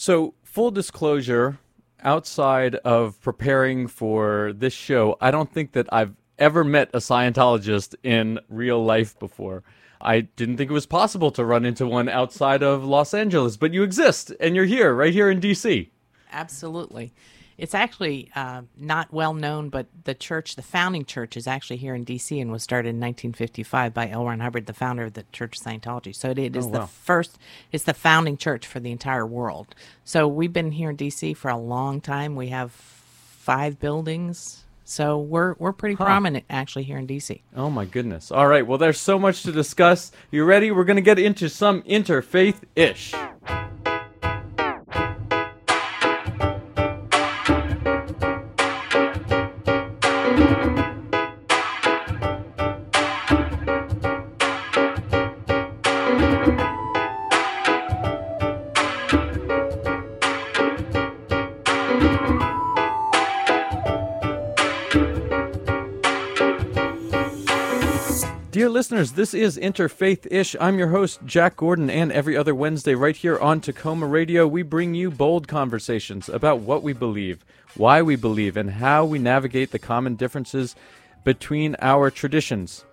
So, full disclosure, outside of preparing for this show, I don't think that I've ever met a Scientologist in real life before. I didn't think it was possible to run into one outside of Los Angeles, but you exist and you're here, right here in DC. Absolutely. It's actually uh, not well known, but the church, the founding church, is actually here in D.C. and was started in 1955 by L. Ron Hubbard, the founder of the Church of Scientology. So it, it is Oh, the first, it's the founding church for the entire world. So we've been here in D.C. for a long time. We have five buildings. So we're we're pretty prominent actually here in D.C. Oh my goodness. All right, well, there's so much to discuss. You ready? We're going to get into some interfaith ish. Listeners, this is Interfaith Ish. I'm your host, Jack Gordon, and every other Wednesday, right here on Takoma Radio, we bring you bold conversations about what we believe, why we believe, and how we navigate the common differences between our traditions.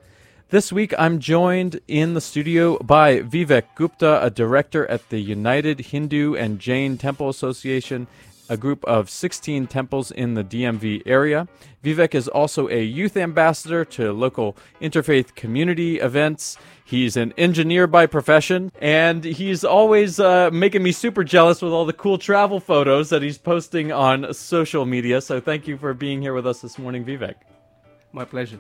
This week, I'm joined in the studio by Vivek Gupta, a director at the United Hindu and Jain Temple Association, a group of 16 temples in the DMV area. Vivek is also a youth ambassador to local interfaith community events. He's an engineer by profession, and he's always uh, making me super jealous with all the cool travel photos that he's posting on social media. So, thank you for being here with us this morning, Vivek. My pleasure.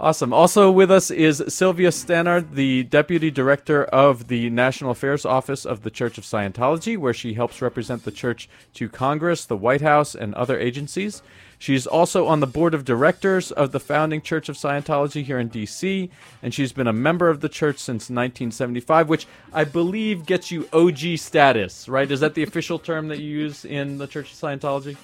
Awesome. Also with us is Sylvia Stannard, the Deputy Director of the National Affairs Office of the Church of Scientology, where she helps represent the church to Congress, the White House, and other agencies. She's also on the board of directors of the founding Church of Scientology here in D.C., and she's been a member of the church since 1975, which I believe gets you OG status, right? Is that the official term that you use in the Church of Scientology?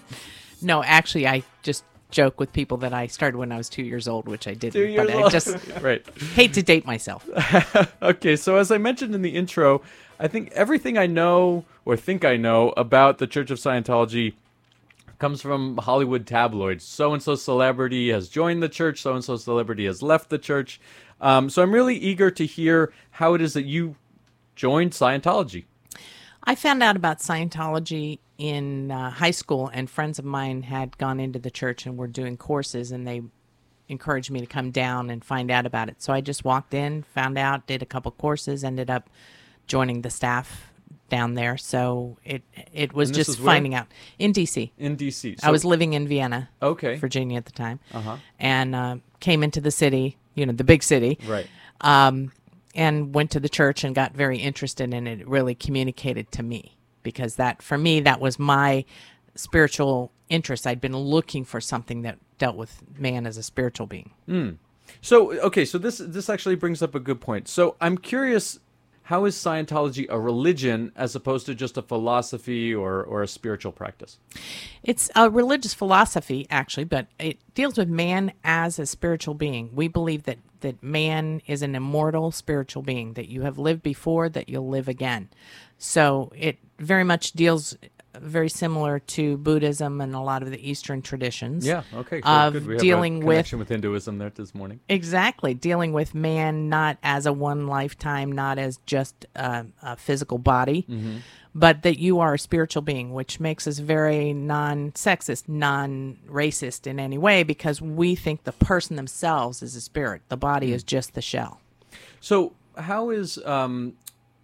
No, actually, I just joke with people that I started when I was two years old, which I didn't. Two years but I old. just right. hate to date myself. okay, so as I mentioned in the intro, I think everything I know or think I know about the Church of Scientology comes from Hollywood tabloids. So and so celebrity has joined the church, so and so celebrity has left the church. Um, so I'm really eager to hear how it is that you joined Scientology. I found out about Scientology in uh, high school, and friends of mine had gone into the church and were doing courses, and they encouraged me to come down and find out about it. So I just walked in, found out, did a couple courses, ended up joining the staff down there. So it it was just is where? finding out in DC. in DC. I was living in Vienna, okay, Virginia at the time, Uh-huh. and uh, came into the city, you know, the big city, right. um, and went to the church and got very interested in it. It really communicated to me because that, for me, that was my spiritual interest. I'd been looking for something that dealt with man as a spiritual being. Hmm. So okay, so this this actually brings up a good point. So I'm curious, how is Scientology a religion as opposed to just a philosophy or or a spiritual practice? It's a religious philosophy, actually, but it deals with man as a spiritual being. We believe that that man is an immortal spiritual being, that you have lived before, that you'll live again. So it very much deals very similar to Buddhism and a lot of the Eastern traditions. Yeah. Okay. Good. Of good. We have dealing with- connection with Hinduism there this morning. Exactly, dealing with man not as a one lifetime, not as just a, a physical body, but that you are a spiritual being, which makes us very non sexist, non racist in any way, because we think the person themselves is a spirit. The body is just the shell. So how is um,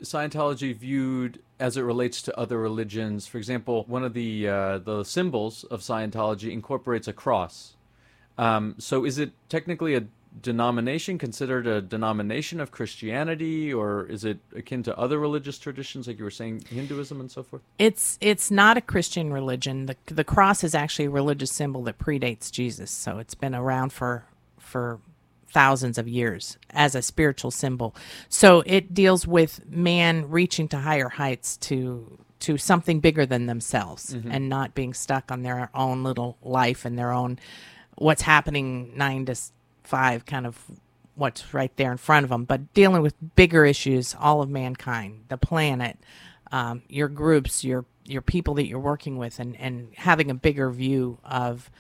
Scientology viewed as it relates to other religions? For example, one of the uh, the symbols of Scientology incorporates a cross. Um, so is it technically a denomination considered a denomination of Christianity, or is it akin to other religious traditions, like you were saying, Hinduism and so forth? It's it's not a Christian religion. The the cross is actually a religious symbol that predates Jesus, so it's been around for for thousands of years as a spiritual symbol. So it deals with man reaching to higher heights to to something bigger than themselves and not being stuck on their own little life and their own what's happening 9 to 5 kind of what's right there in front of them, but dealing with bigger issues, all of mankind, the planet, um, your groups, your your people that you're working with and and having a bigger view of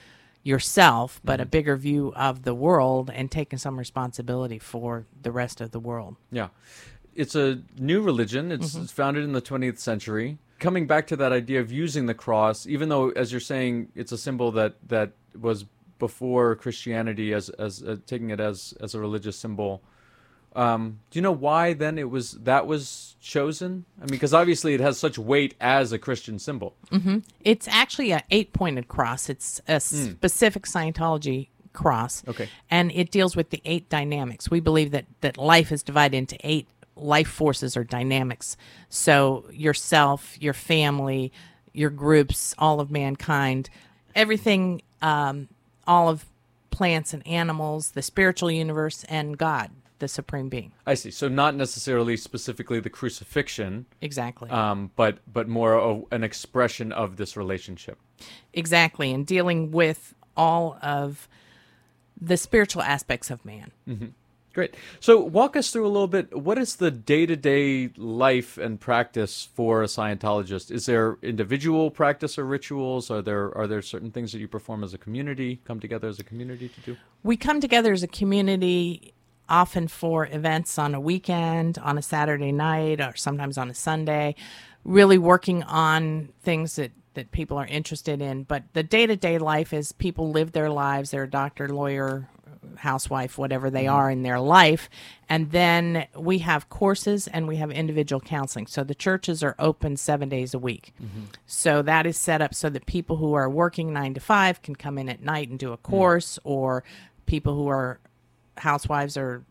yourself but a bigger view of the world and taking some responsibility for the rest of the world Yeah. It's a new religion. It's, it's founded in the 20th century. Coming back to that idea of using the cross, even though, as you're saying, it's a symbol that, that was before Christianity as, as uh, taking it as, as a religious symbol. Um, do you know why then it was that was chosen? I mean, because obviously it has such weight as a Christian symbol. It's actually an eight pointed cross. It's a specific Scientology cross. Okay. And it deals with the eight dynamics. We believe that that life is divided into eight life forces or dynamics. So yourself, your family, your groups, all of mankind, everything, um, all of plants and animals, the spiritual universe, and God, the supreme being. I see. So not necessarily specifically the crucifixion, Exactly. um, but but more of an expression of this relationship. Exactly, and dealing with all of the spiritual aspects of man. Great. So, walk us through a little bit. What is the day to day life and practice for a Scientologist? Is there individual practice or rituals? Are there are there certain things that you perform as a community, come together as a community to do? We come together as a community often for events on a weekend, on a Saturday night, or sometimes on a Sunday, really working on things that that people are interested in. But the day to day life is people live their lives. They're a doctor, lawyer, housewife, whatever they mm-hmm. are in their life. And then we have courses and we have individual counseling. So the churches are open seven days a week. Mm-hmm. So that is set up so that people who are working nine to five can come in at night and do a mm. course, or people who are housewives or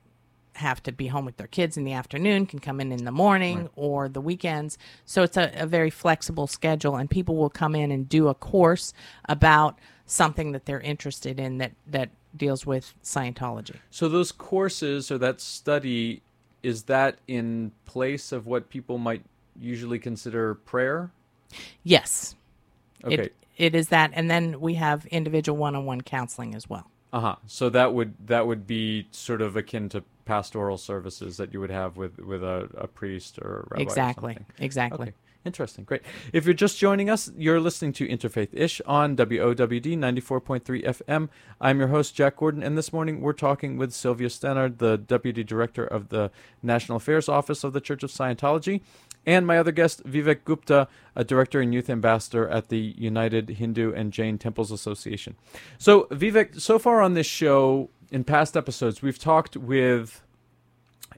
have to be home with their kids in the afternoon can come in in the morning or the weekends. So it's a, a very flexible schedule, and people will come in and do a course about something that they're interested in that that deals with Scientology. So, those courses or that study is that in place of what people might usually consider prayer? Yes, Okay. it it is that, and then we have individual one-on-one counseling as well. Uh huh. So that would that would be sort of akin to pastoral services that you would have with with a, a priest or a rabbi. or exactly, something. exactly. Okay. Interesting. Great. If you're just joining us, you're listening to Interfaith Ish on WOWD 94.3 FM. I'm your host, Jack Gordon, and this morning we're talking with Sylvia Stannard, the Deputy Director of the National Affairs Office of the Church of Scientology, and my other guest, Vivek Gupta, a Director and Youth Ambassador at the United Hindu and Jain Temples Association. So, Vivek, so far on this show, in past episodes, we've talked with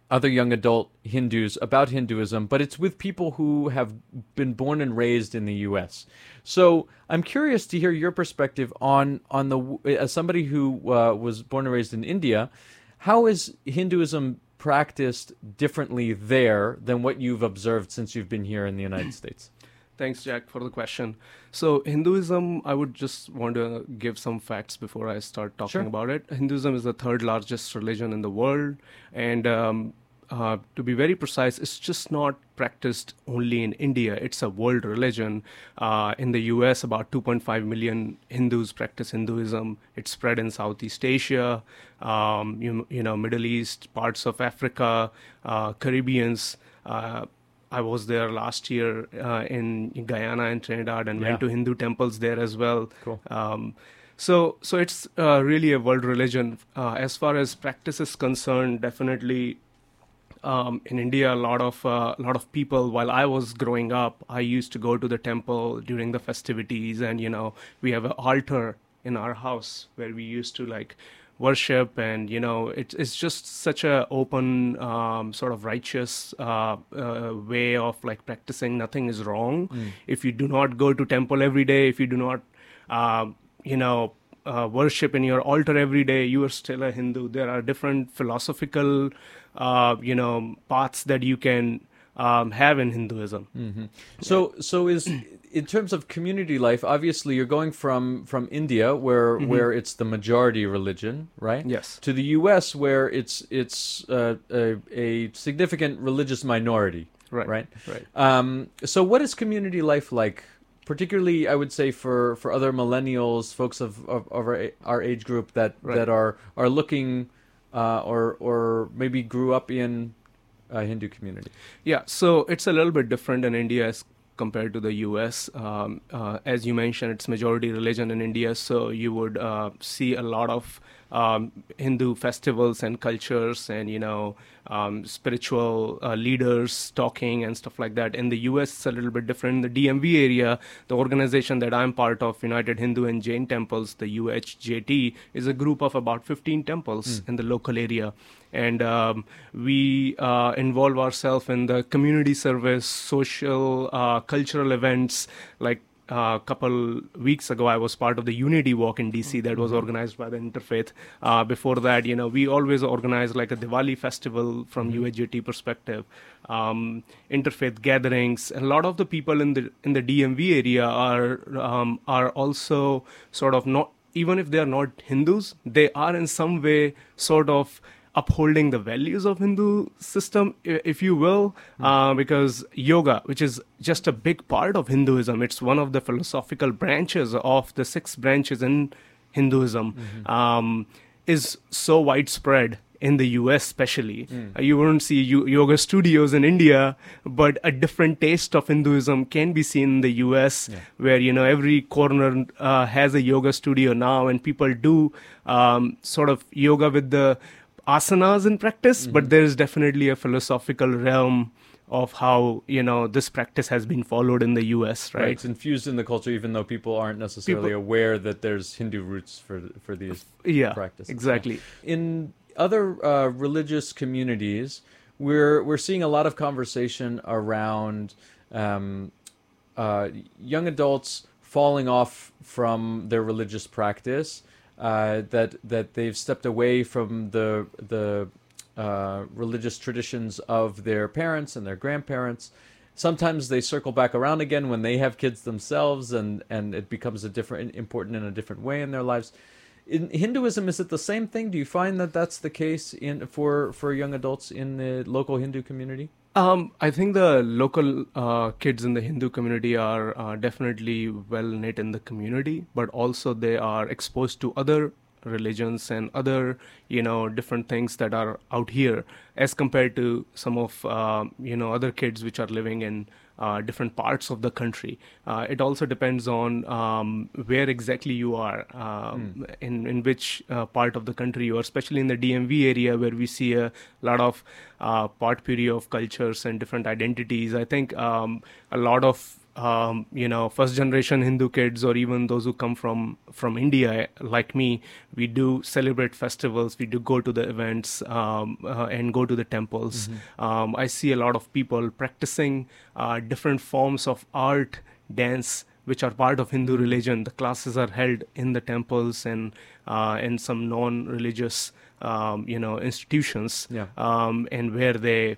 other young adult Hindus about Hinduism, but it's with people who have been born and raised in the U.S. So I'm curious to hear your perspective on on the as somebody who uh, was born and raised in India, how is Hinduism practiced differently there than what you've observed since you've been here in the United States? Thanks, Jack, for the question. So, Hinduism, I would just want to give some facts before I start talking Sure. about it. Hinduism is the third largest religion in the world. And um, uh, to be very precise, it's just not practiced only in India, it's a world religion. Uh, in the US, about 2.5 million Hindus practice Hinduism. It's spread in Southeast Asia, um, you, you know, Middle East, parts of Africa, uh, Caribbeans. Uh, I was there last year uh, in Guyana and Trinidad and Yeah. went to Hindu temples there as well. Cool. Um, so, so it's uh, really a world religion. Uh, as far as practice is concerned, definitely um, in India, a lot of uh, a lot of people. While I was growing up, I used to go to the temple during the festivities, and you know, we have an altar in our house where we used to like worship, and you know, it's it's just such a open, um, sort of righteous uh, uh, way of like practicing. Nothing is wrong if you do not go to temple every day. If you do not, um, you know, uh, worship in your altar every day, you are still a Hindu. There are different philosophical, uh, you know, paths that you can um, have in Hinduism. So, so is in terms of community life. Obviously, you're going from from India, where where it's the majority religion, right? Yes. To the U.S., where it's it's uh, a, a significant religious minority, Right, Right. right. Um, so, what is community life like? Particularly, I would say for, for other millennials, folks of, of, of our, our age group that, Right. that are are looking, uh, or or maybe grew up in a Hindu community. Yeah, so it's a little bit different in India as compared to the U.S. Um, uh, as you mentioned, it's majority religion in India, so you would uh, see a lot of um, Hindu festivals and cultures, and you know, um, spiritual uh, leaders talking and stuff like that. In the U.S., it's a little bit different. In the DMV area, the organization that I'm part of, United Hindu and Jain Temples, the UHJT, is a group of about 15 temples mm. in the local area and um, we uh, involve ourselves in the community service, social, uh, cultural events. Like a uh, couple weeks ago, I was part of the Unity Walk in DC that was mm-hmm. organized by the Interfaith. Uh, before that, you know, we always organize like a Diwali festival from mm-hmm. Perspective. Um, interfaith gatherings. A lot of the people in the in the DMV area are um, are also sort of not even if they are not Hindus, they are in some way sort of upholding the values of Hindu system, if you will, mm. uh, because yoga, which is just a big part of Hinduism, it's one of the philosophical branches of the six branches in Hinduism, mm-hmm. um, is so widespread in the US, especially. Mm. Uh, you won't see yoga studios in India, but a different taste of Hinduism can be seen in the US, yeah. where you know every corner uh, has a yoga studio now, and people do um, sort of yoga with the asanas in practice, mm-hmm. but there is definitely a philosophical realm of how you know this practice has been followed in the U.S. Right? right it's infused in the culture, even though people aren't necessarily people, aware that there's Hindu roots for for these yeah, practices. Exactly. In other uh, religious communities, we're we're seeing a lot of conversation around um, uh, young adults falling off from their religious practice uh, that that they've stepped away from the the uh, religious traditions of their parents and their grandparents. Sometimes they circle back around again when they have kids themselves, and and it becomes a different important in a different way in their lives. In Hinduism, is it the same thing? Do you find that that's the case in for for young adults in the local Hindu community? Um, I think the local uh, kids in the Hindu community are uh, definitely well knit in the community, but also they are exposed to other religions and other you know different things that are out here as compared to some of uh, you know other kids which are living in uh, different parts of the country. Uh, it also depends on um, where exactly you are, mm. in in which uh, part of the country you are, especially in the DMV area where we see a lot of uh, potpourri of cultures and different identities. I think um, a lot of um, you know first generation hindu kids or even those who come from from india like me we do celebrate festivals we do go to the events um, uh, and go to the temples mm-hmm. um, i see a lot of people practicing uh, different forms of art dance which are part of hindu religion the classes are held in the temples and uh, in some non-religious um, you know institutions yeah. Um, and where they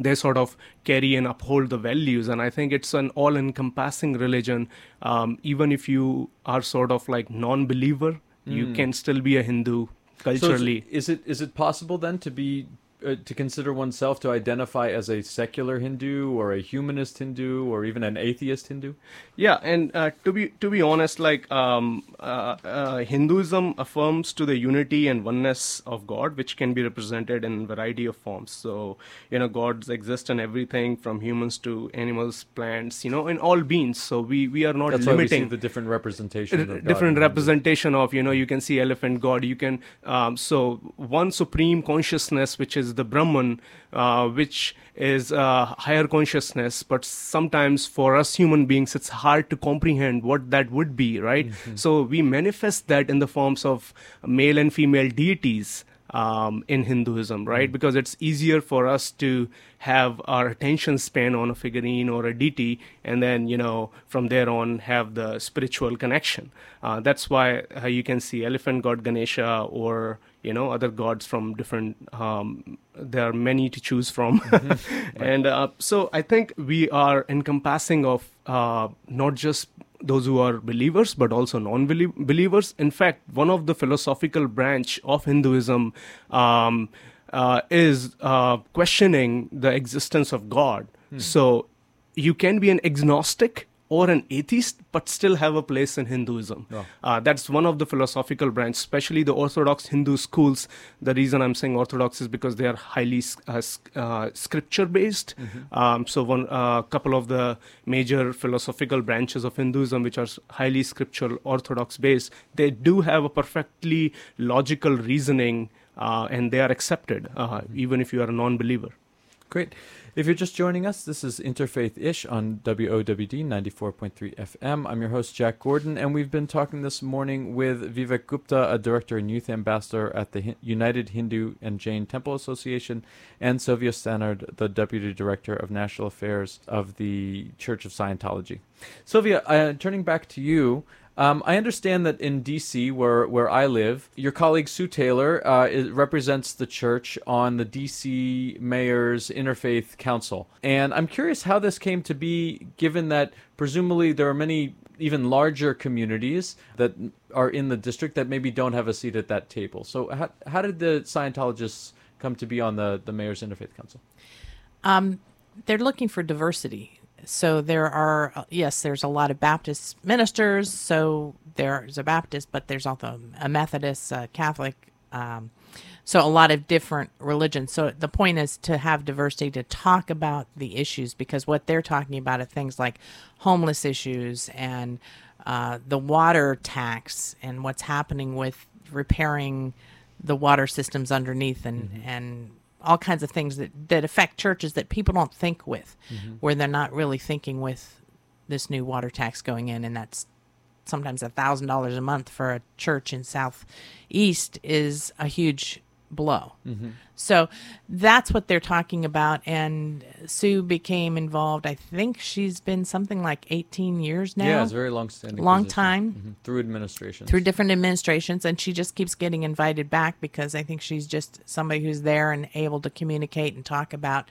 they sort of carry and uphold the values. And I think it's an all encompassing religion. Um, even if you are sort of like non believer, mm. you hmm. can still be a Hindu culturally. So is, it is it possible then to be uh, to consider oneself to identify as a secular Hindu or a humanist Hindu or even an atheist Hindu? Yeah, and uh, to be to be honest, like um, uh, uh, Hinduism affirms to the unity and oneness of God, which can be represented in a variety of forms. So you know, gods exist in everything from humans to animals, plants, you know, in all beings. So we we are not That's limiting the different representation. different representation of you know you can see elephant God. You can um, so one supreme consciousness which is the Brahman, uh, which is uh, higher consciousness. But sometimes for us human beings, it's hard to comprehend what that would be, right? Mm-hmm. So we manifest that in the forms of male and female deities um, in Hinduism, right? Mm-hmm. Because it's easier for us to have our attention span on a figurine or a deity, and then you know from there on have the spiritual connection. Uh, that's why uh, you can see elephant god Ganesha or you know other gods from different. Um, there are many to choose from, mm-hmm. and uh, so I think we are encompassing of uh, not just those who are believers but also non-believers in fact one of the philosophical branch of hinduism um, uh, is uh, questioning the existence of god hmm. so you can be an agnostic or an atheist but still have a place in Hinduism. Oh. Uh, that's one of the philosophical branches, especially the Orthodox Hindu schools. The reason I'm saying Orthodox is because they are highly uh, uh, scripture based. Mm-hmm. Um, so, one uh, couple of the major philosophical branches of Hinduism, which are highly scriptural Orthodox based, they do have a perfectly logical reasoning uh, and they are accepted, uh, mm-hmm. even if you are a non believer. Great. If you're just joining us, this is Interfaith Ish on WOWD 94.3 FM. I'm your host, Jack Gordon, and we've been talking this morning with Vivek Gupta, a director and youth ambassador at the United Hindu and Jain Temple Association, and Sylvia Stannard, the deputy director of national affairs of the Church of Scientology. Sylvia, uh, turning back to you, um, I understand that in D.C., where where I live, your colleague Sue Taylor uh, is, represents the church on the D.C. Mayor's Interfaith Council, and I'm curious how this came to be, given that presumably there are many even larger communities that are in the district that maybe don't have a seat at that table. So, how how did the Scientologists come to be on the the Mayor's Interfaith Council? Um, they're looking for diversity so there are uh, yes there's a lot of baptist ministers so there's a baptist but there's also a methodist a catholic um, so a lot of different religions so the point is to have diversity to talk about the issues because what they're talking about are things like homeless issues and uh, the water tax and what's happening with repairing the water systems underneath and mm-hmm. and all kinds of things that, that affect churches that people don't think with, mm-hmm. where they're not really thinking with this new water tax going in, and that's sometimes a thousand dollars a month for a church in southeast is a huge blow. Mm-hmm. So that's what they're talking about. And Sue became involved. I think she's been something like 18 years now. Yeah, it's very long standing. Long position. time. Mm-hmm. Through administrations. Through different administrations. And she just keeps getting invited back because I think she's just somebody who's there and able to communicate and talk about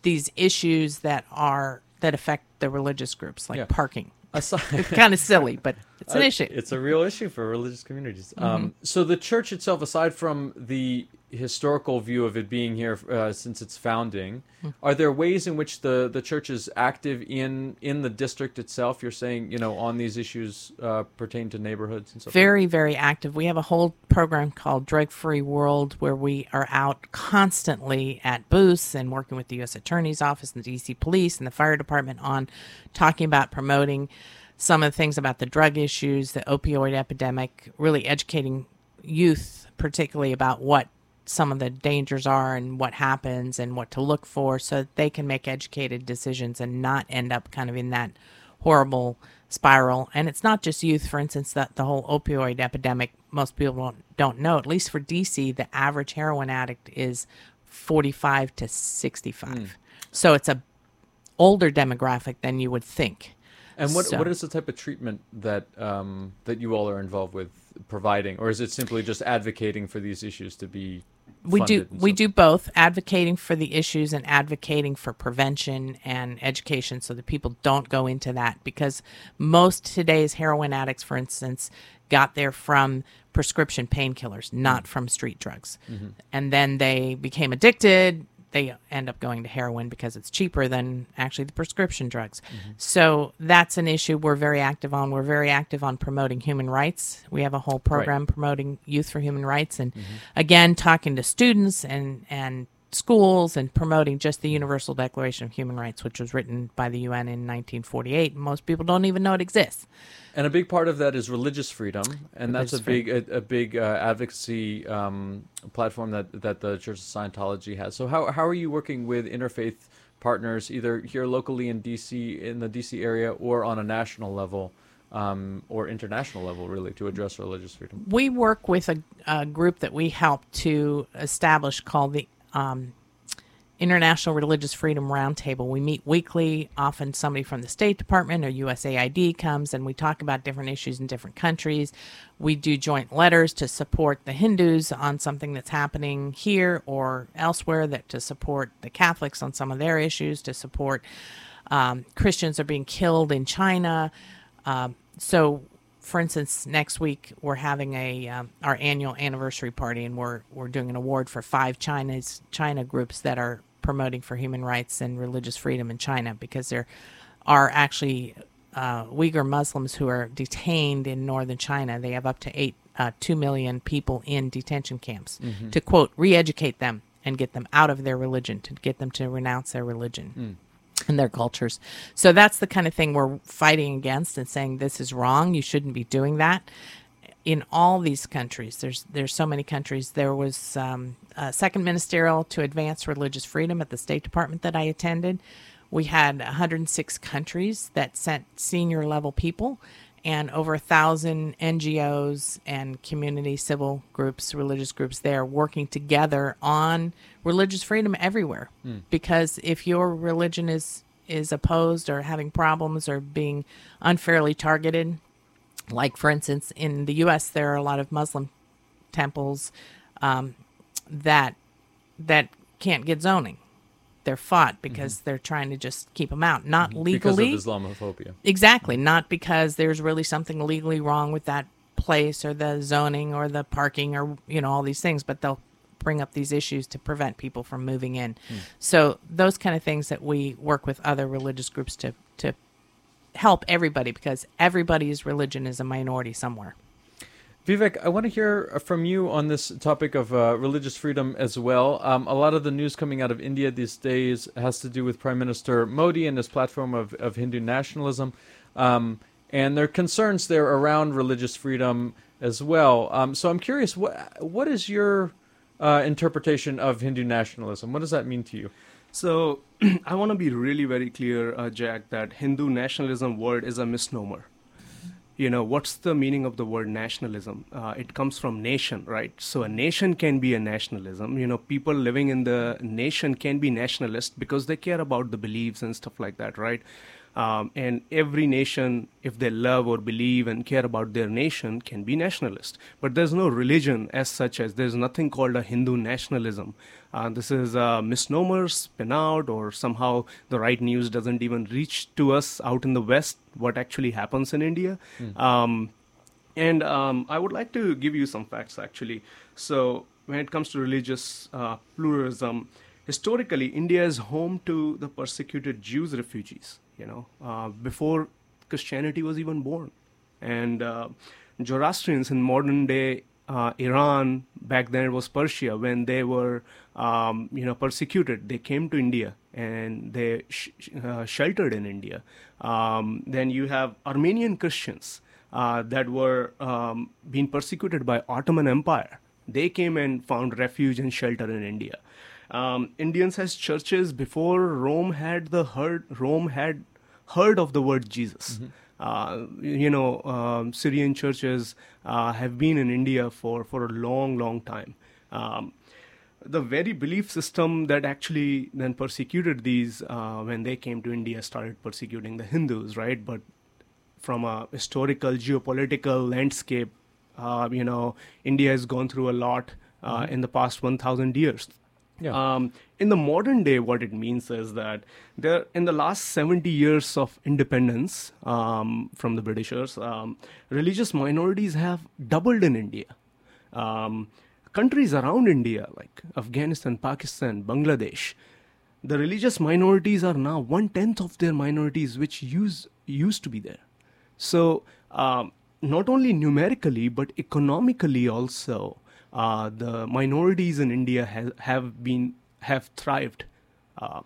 these issues that are that affect the religious groups like yeah. parking. Aside, it's kind of silly, but it's an uh, issue. It's a real issue for religious communities. Mm-hmm. Um, so the church itself, aside from the historical view of it being here uh, since its founding, mm-hmm. are there ways in which the, the church is active in in the district itself? You're saying, you know, on these issues uh, pertain to neighborhoods and so Very, very active. We have a whole program called Drug Free World where we are out constantly at booths and working with the U.S. Attorney's Office and the D.C. Police and the Fire Department on talking about promoting some of the things about the drug issues, the opioid epidemic, really educating youth, particularly about what some of the dangers are and what happens and what to look for so that they can make educated decisions and not end up kind of in that horrible spiral. And it's not just youth, for instance, that the whole opioid epidemic, most people don't, don't know, at least for DC, the average heroin addict is 45 to 65. Mm. So it's a older demographic than you would think. And what so. what is the type of treatment that um, that you all are involved with providing, or is it simply just advocating for these issues to be? We do we do both advocating for the issues and advocating for prevention and education so that people don't go into that because most today's heroin addicts, for instance, got there from prescription painkillers, not mm-hmm. from street drugs, mm-hmm. and then they became addicted they end up going to heroin because it's cheaper than actually the prescription drugs. Mm-hmm. So that's an issue we're very active on. We're very active on promoting human rights. We have a whole program right. promoting youth for human rights and mm-hmm. again talking to students and and schools and promoting just the Universal Declaration of Human Rights, which was written by the UN in 1948. Most people don't even know it exists. And a big part of that is religious freedom, and religious that's a big a, a big uh, advocacy um, platform that that the Church of Scientology has. So how how are you working with interfaith partners, either here locally in DC in the DC area or on a national level? Um, or international level, really, to address religious freedom? We work with a, a group that we helped to establish called the um, International Religious Freedom Roundtable. We meet weekly. Often somebody from the State Department or USAID comes and we talk about different issues in different countries. We do joint letters to support the Hindus on something that's happening here or elsewhere, that to support the Catholics on some of their issues, to support um, Christians are being killed in China. Um, so for instance, next week we're having a um, our annual anniversary party, and we're we're doing an award for five China's China groups that are promoting for human rights and religious freedom in China because there are actually uh, Uyghur Muslims who are detained in northern China. They have up to eight, uh, two million people in detention camps to quote re-educate them and get them out of their religion, to get them to renounce their religion and their cultures. So that's the kind of thing we're fighting against and saying this is wrong. You shouldn't be doing that. In all these countries, there's there's so many countries. There was um, a second ministerial to advance religious freedom at the State Department that I attended. We had 106 countries that sent senior level people, and over a thousand NGOs and community civil groups, religious groups there working together on religious freedom everywhere. Hmm. Because if your religion is is opposed or having problems or being unfairly targeted, like for instance in the U.S. there are a lot of Muslim temples um, that that can't get zoning. They're fought mm-hmm. because they're trying to just keep them out, not legally. because of Islamophobia. Exactly, not because there's really something legally wrong with that place or the zoning or the parking or you know all these things, but they'll bring up these issues to prevent people from moving in. So those kind of things that we work with other religious groups to to help everybody because everybody's religion is a minority somewhere. Vivek, I want to hear from you on this topic of uh, religious freedom as well. Um, a lot of the news coming out of India these days has to do with Prime Minister Modi and his platform of, of Hindu nationalism. Um, and there are concerns there around religious freedom as well. Um, so I'm curious, what, what is your uh, interpretation of Hindu nationalism? What does that mean to you? So I want to be really very clear, uh, Jack, that Hindu nationalism word is a misnomer. You know, what's the meaning of the word nationalism? Uh, it comes from nation, right? So a nation can be a nationalism. You know, people living in the nation can be nationalist because they care about the beliefs and stuff like that, right? Um, and every nation, if they love or believe and care about their nation, can be nationalist. But there's no religion as such as there's nothing called a Hindu nationalism. Uh, this is a misnomer spin out, or somehow the right news doesn't even reach to us out in the West what actually happens in India. Um, and um, I would like to give you some facts actually. So, when it comes to religious uh, pluralism, historically, India is home to the persecuted Jews refugees, you know, uh, before Christianity was even born. And uh, Zoroastrians in modern day uh, Iran, back then it was Persia, when they were, um, you know, persecuted, they came to India and they sh- uh, sheltered in India. Um, then you have Armenian Christians uh, that were um, being persecuted by Ottoman Empire. They came and found refuge and shelter in India. Um, Indians has churches before Rome had the heard Rome had heard of the word Jesus. Uh, you know, um, Syrian churches uh, have been in India for, for a long, long time. Um, the very belief system that actually then persecuted these uh, when they came to India started persecuting the Hindus, right? But from a historical geopolitical landscape, uh, you know, India has gone through a lot uh, in the past 1,000 years. Yeah. Um, in the modern day, what it means is that there, in the last 70 years of independence um, from the Britishers, um, religious minorities have doubled in India. Um, countries around India, like Afghanistan, Pakistan, Bangladesh, the religious minorities are now one tenth of their minorities which use, used to be there. So, um, not only numerically but economically also, uh, the minorities in India ha- have been have thrived, uh,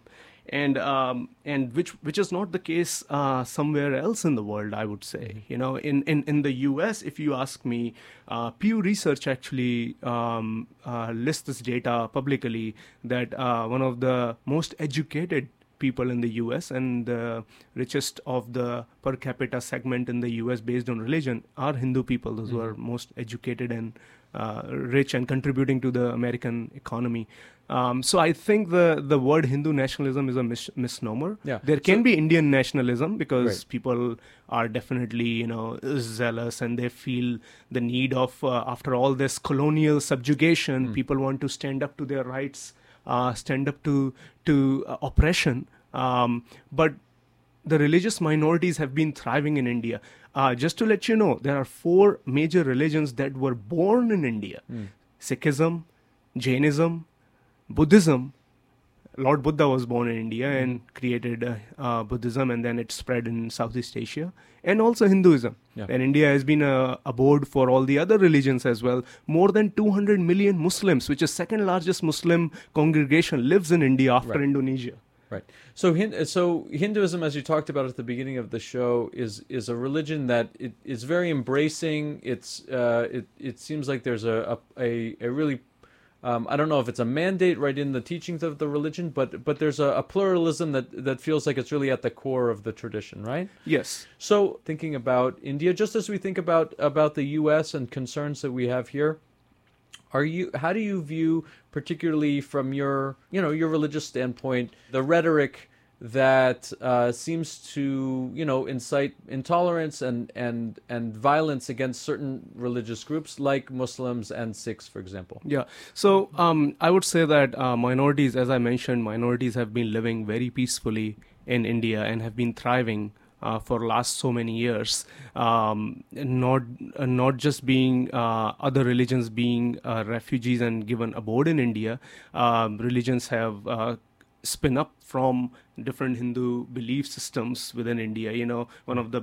and um, and which which is not the case uh, somewhere else in the world. I would say, you know, in in, in the U.S., if you ask me, uh, Pew Research actually um, uh, lists this data publicly that uh, one of the most educated people in the US and the richest of the per capita segment in the US based on religion are Hindu people, those who are most educated and uh, rich and contributing to the American economy. Um, so I think the, the word Hindu nationalism is a mis- misnomer. Yeah. There can So- be Indian nationalism because Right. people are definitely you know zealous and they feel the need of uh, after all this colonial subjugation, people want to stand up to their rights, uh, stand up to to uh, oppression. Um, but the religious minorities have been thriving in India. Uh, just to let you know, there are four major religions that were born in India: Sikhism, Jainism, Buddhism, Lord Buddha was born in India and created uh, uh, Buddhism, and then it spread in Southeast Asia and also Hinduism. Yeah. And India has been a abode for all the other religions as well. More than 200 million Muslims, which is second largest Muslim congregation, lives in India after Right. Indonesia. Right. So, so Hinduism, as you talked about at the beginning of the show, is is a religion that it is very embracing. It's uh, it it seems like there's a a, a really um, I don't know if it's a mandate right in the teachings of the religion, but but there's a, a pluralism that that feels like it's really at the core of the tradition, right? Yes. So, thinking about India, just as we think about about the U.S. and concerns that we have here, are you? How do you view, particularly from your you know your religious standpoint, the rhetoric that uh, seems to you know incite intolerance and and and violence against certain religious groups like Muslims and Sikhs, for example? Yeah. So um, I would say that uh, minorities, as I mentioned, minorities have been living very peacefully in India and have been thriving. Uh, for last so many years, um, not uh, not just being uh, other religions being uh, refugees and given abode in India, um, religions have uh, spin up from different Hindu belief systems within India. You know, one of the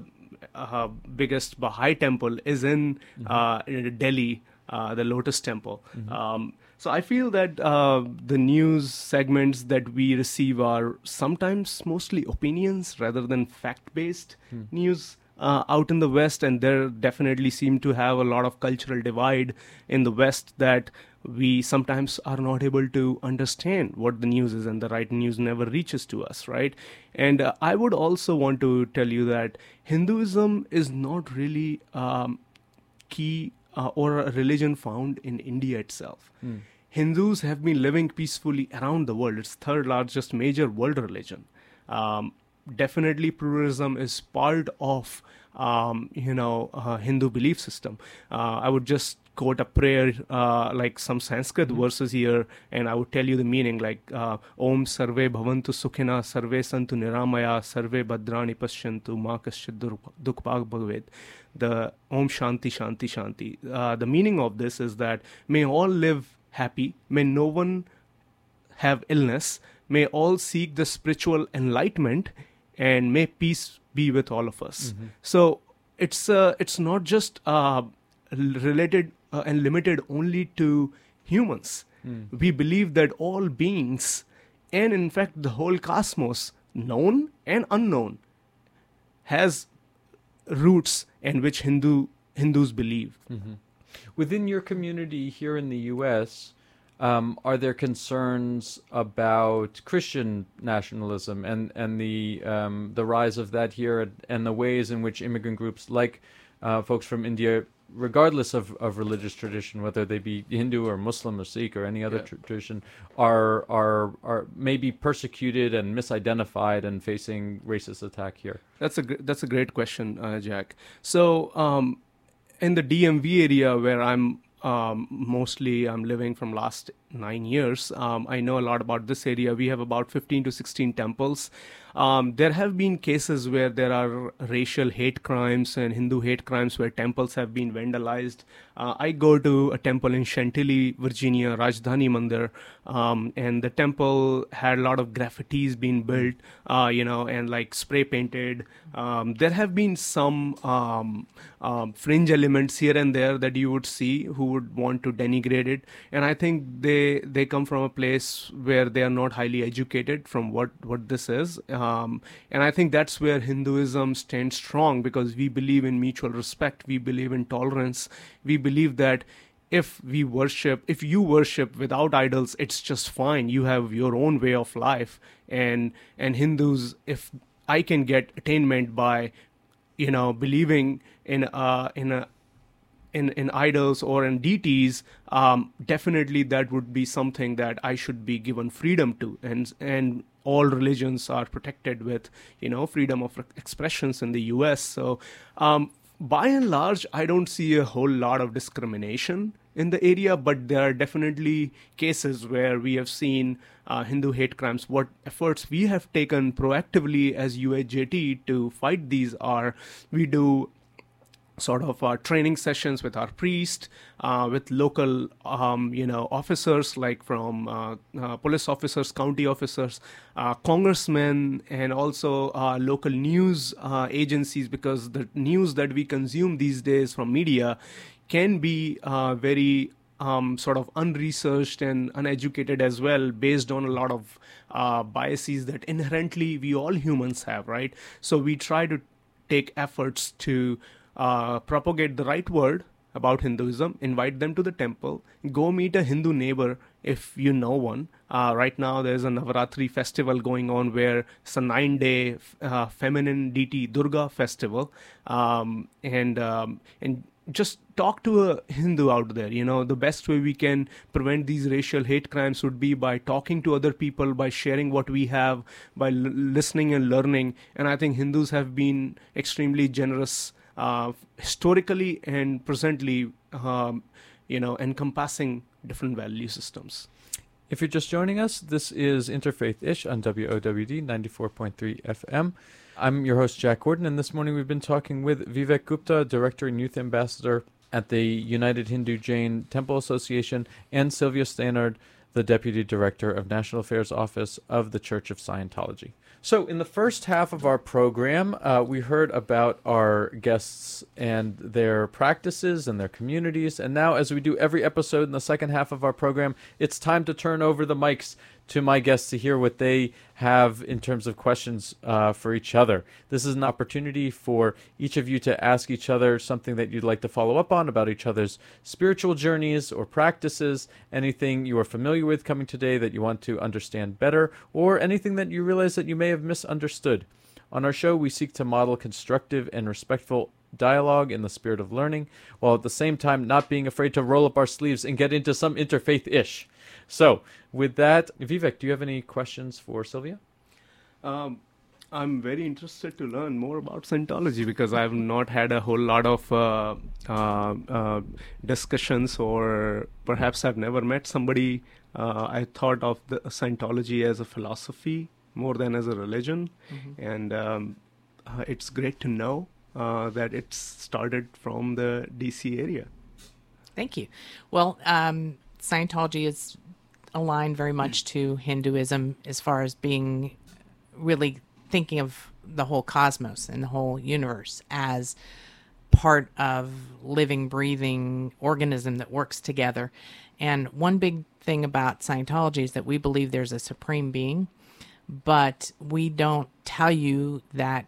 uh, biggest Baha'i temple is in, uh, in Delhi, uh, the Lotus Temple. Um, so I feel that uh, the news segments that we receive are sometimes mostly opinions rather than fact-based news uh, out in the West, and there definitely seem to have a lot of cultural divide in the West that we sometimes are not able to understand what the news is, and the right news never reaches to us, right? And uh, I would also want to tell you that Hinduism is not really um, key uh, or a religion found in India itself. Hindus have been living peacefully around the world. It's third largest major world religion. Um, definitely, pluralism is part of um, you know uh, Hindu belief system. Uh, I would just quote a prayer uh, like some Sanskrit verses here, and I would tell you the meaning like uh, Om Sarve Bhavantu Sukhina Sarve Santu Niramaya Sarve Bhadrani Pashyantu Ma Kaschid Duhkhabhag Bhavet. The Om Shanti Shanti Shanti. Uh, the meaning of this is that may all live happy, may no one have illness, may all seek the spiritual enlightenment, and may peace be with all of us. So it's uh, it's not just uh, related uh, and limited only to humans. We believe that all beings, and in fact the whole cosmos, known and unknown, has roots in which Hindu Hindus believe. Within your community here in the U.S., um, are there concerns about Christian nationalism and and the um, the rise of that here and, and the ways in which immigrant groups like uh, folks from India, regardless of, of religious tradition, whether they be Hindu or Muslim or Sikh or any other Yeah. tr- tradition, are are are maybe persecuted and misidentified and facing racist attack here? That's a gr- that's a great question, uh, Jack. So, um, in the DMV area where I'm um, mostly I'm living from last nine years, um, I know a lot about this area. We have about 15 to 16 temples. Um, there have been cases where there are racial hate crimes and Hindu hate crimes where temples have been vandalized. Uh, I go to a temple in Chantilly, Virginia, Rajdhani Mandir, um, and the temple had a lot of graffitis being built, uh, you know, and like spray painted. Um, there have been some um, um, fringe elements here and there that you would see who would want to denigrate it, and I think they they come from a place where they are not highly educated from what what this is, um, and I think that's where Hinduism stands strong because we believe in mutual respect, we believe in tolerance, we believe that if we worship if you worship without idols it's just fine. You have your own way of life. And and hindus if i can get attainment by you know believing in uh in a in, in idols or in deities, um, definitely that would be something that I should be given freedom to, and and all religions are protected with you know freedom of expressions in the U.S. So um, by and large, I don't see a whole lot of discrimination in the area, but there are definitely cases where we have seen uh, Hindu hate crimes. What efforts we have taken proactively as UAJT to fight these are we do sort of uh, training sessions with our priest, uh, with local, um, you know, officers like from uh, uh police officers, county officers, uh, congressmen, and also uh, local news agencies, because the news that we consume these days from media can be very um, sort of unresearched and uneducated as well, based on a lot of biases that inherently we all humans have, right? So we try to take efforts to uh, propagate the right word about Hinduism, invite them to the temple, go meet a Hindu neighbor if you know one. Uh, right now, there's a Navaratri festival going on where it's a nine day uh, feminine deity Durga festival. Um, and, um, and just talk to a Hindu out there. You know, the best way we can prevent these racial hate crimes would be by talking to other people, by sharing what we have, by l- listening and learning. And I think Hindus have been extremely generous uh, historically and presently, um, you know, encompassing different value systems. If you're just joining us, this is Interfaith Ish on WOWD 94.3 FM. I'm your host, Jack Gordon, and this morning we've been talking with Vivek Gupta, Director and Youth Ambassador at the United Hindu Jain Temple Association, and Sylvia Stannard, the Deputy Director of National Affairs Office of the Church of Scientology. So, in the first half of our program, uh, we heard about our guests and their practices and their communities. And now, as we do every episode in the second half of our program, it's time to turn over the mics to my guests to hear what they have in terms of questions uh, for each other. This is an opportunity for each of you to ask each other something that you'd like to follow up on about each other's spiritual journeys or practices, anything you are familiar with coming today that you want to understand better, or anything that you realize that you may have misunderstood. On our show, we seek to model constructive and respectful dialogue in the spirit of learning, while at the same time not being afraid to roll up our sleeves and get into some interfaith ish. So, with that, Vivek, do you have any questions for Sylvia? Um, I'm very interested to learn more about Scientology because I've not had a whole lot of uh, uh, uh, discussions, or perhaps I've never met somebody. Uh, I thought of the Scientology as a philosophy more than as a religion, mm-hmm. and um, uh, it's great to know uh, that it started from the DC area. Thank you. Well, um, Scientology is aligned very much to Hinduism as far as being really thinking of the whole cosmos and the whole universe as part of living breathing organism that works together. And one big thing about scientology is that we believe there's a supreme being but we don't tell you that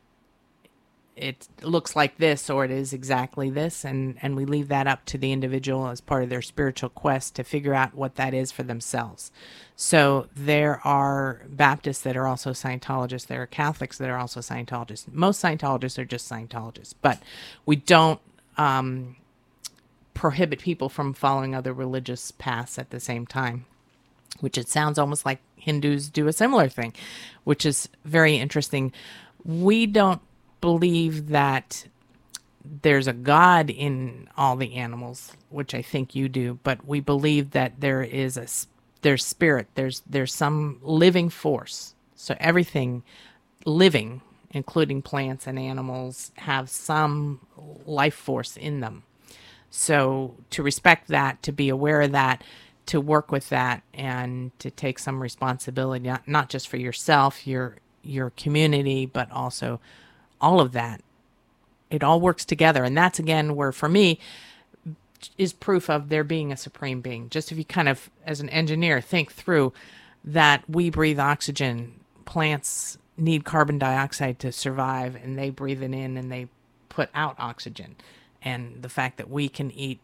it looks like this or it is exactly this and and we leave that up to the individual as part of their spiritual quest to figure out what that is for themselves. So there are baptists that are also scientologists there are catholics that are also scientologists. Most scientologists are just scientologists but we don't um, prohibit people from following other religious paths at the same time which it sounds almost like hindus do a similar thing which is very interesting. We don't believe that there's a God in all the animals, which I think you do, but we believe that there is a there's spirit, there's there's some living force. So everything living, including plants and animals, have some life force in them. So to respect that, to be aware of that, to work with that, and to take some responsibility, not, not just for yourself, your your community, but also all of that. It all works together. And that's again where, for me, is proof of there being a supreme being. Just if you kind of, as an engineer, think through that we breathe oxygen, plants need carbon dioxide to survive, and they breathe it in and they put out oxygen. And the fact that we can eat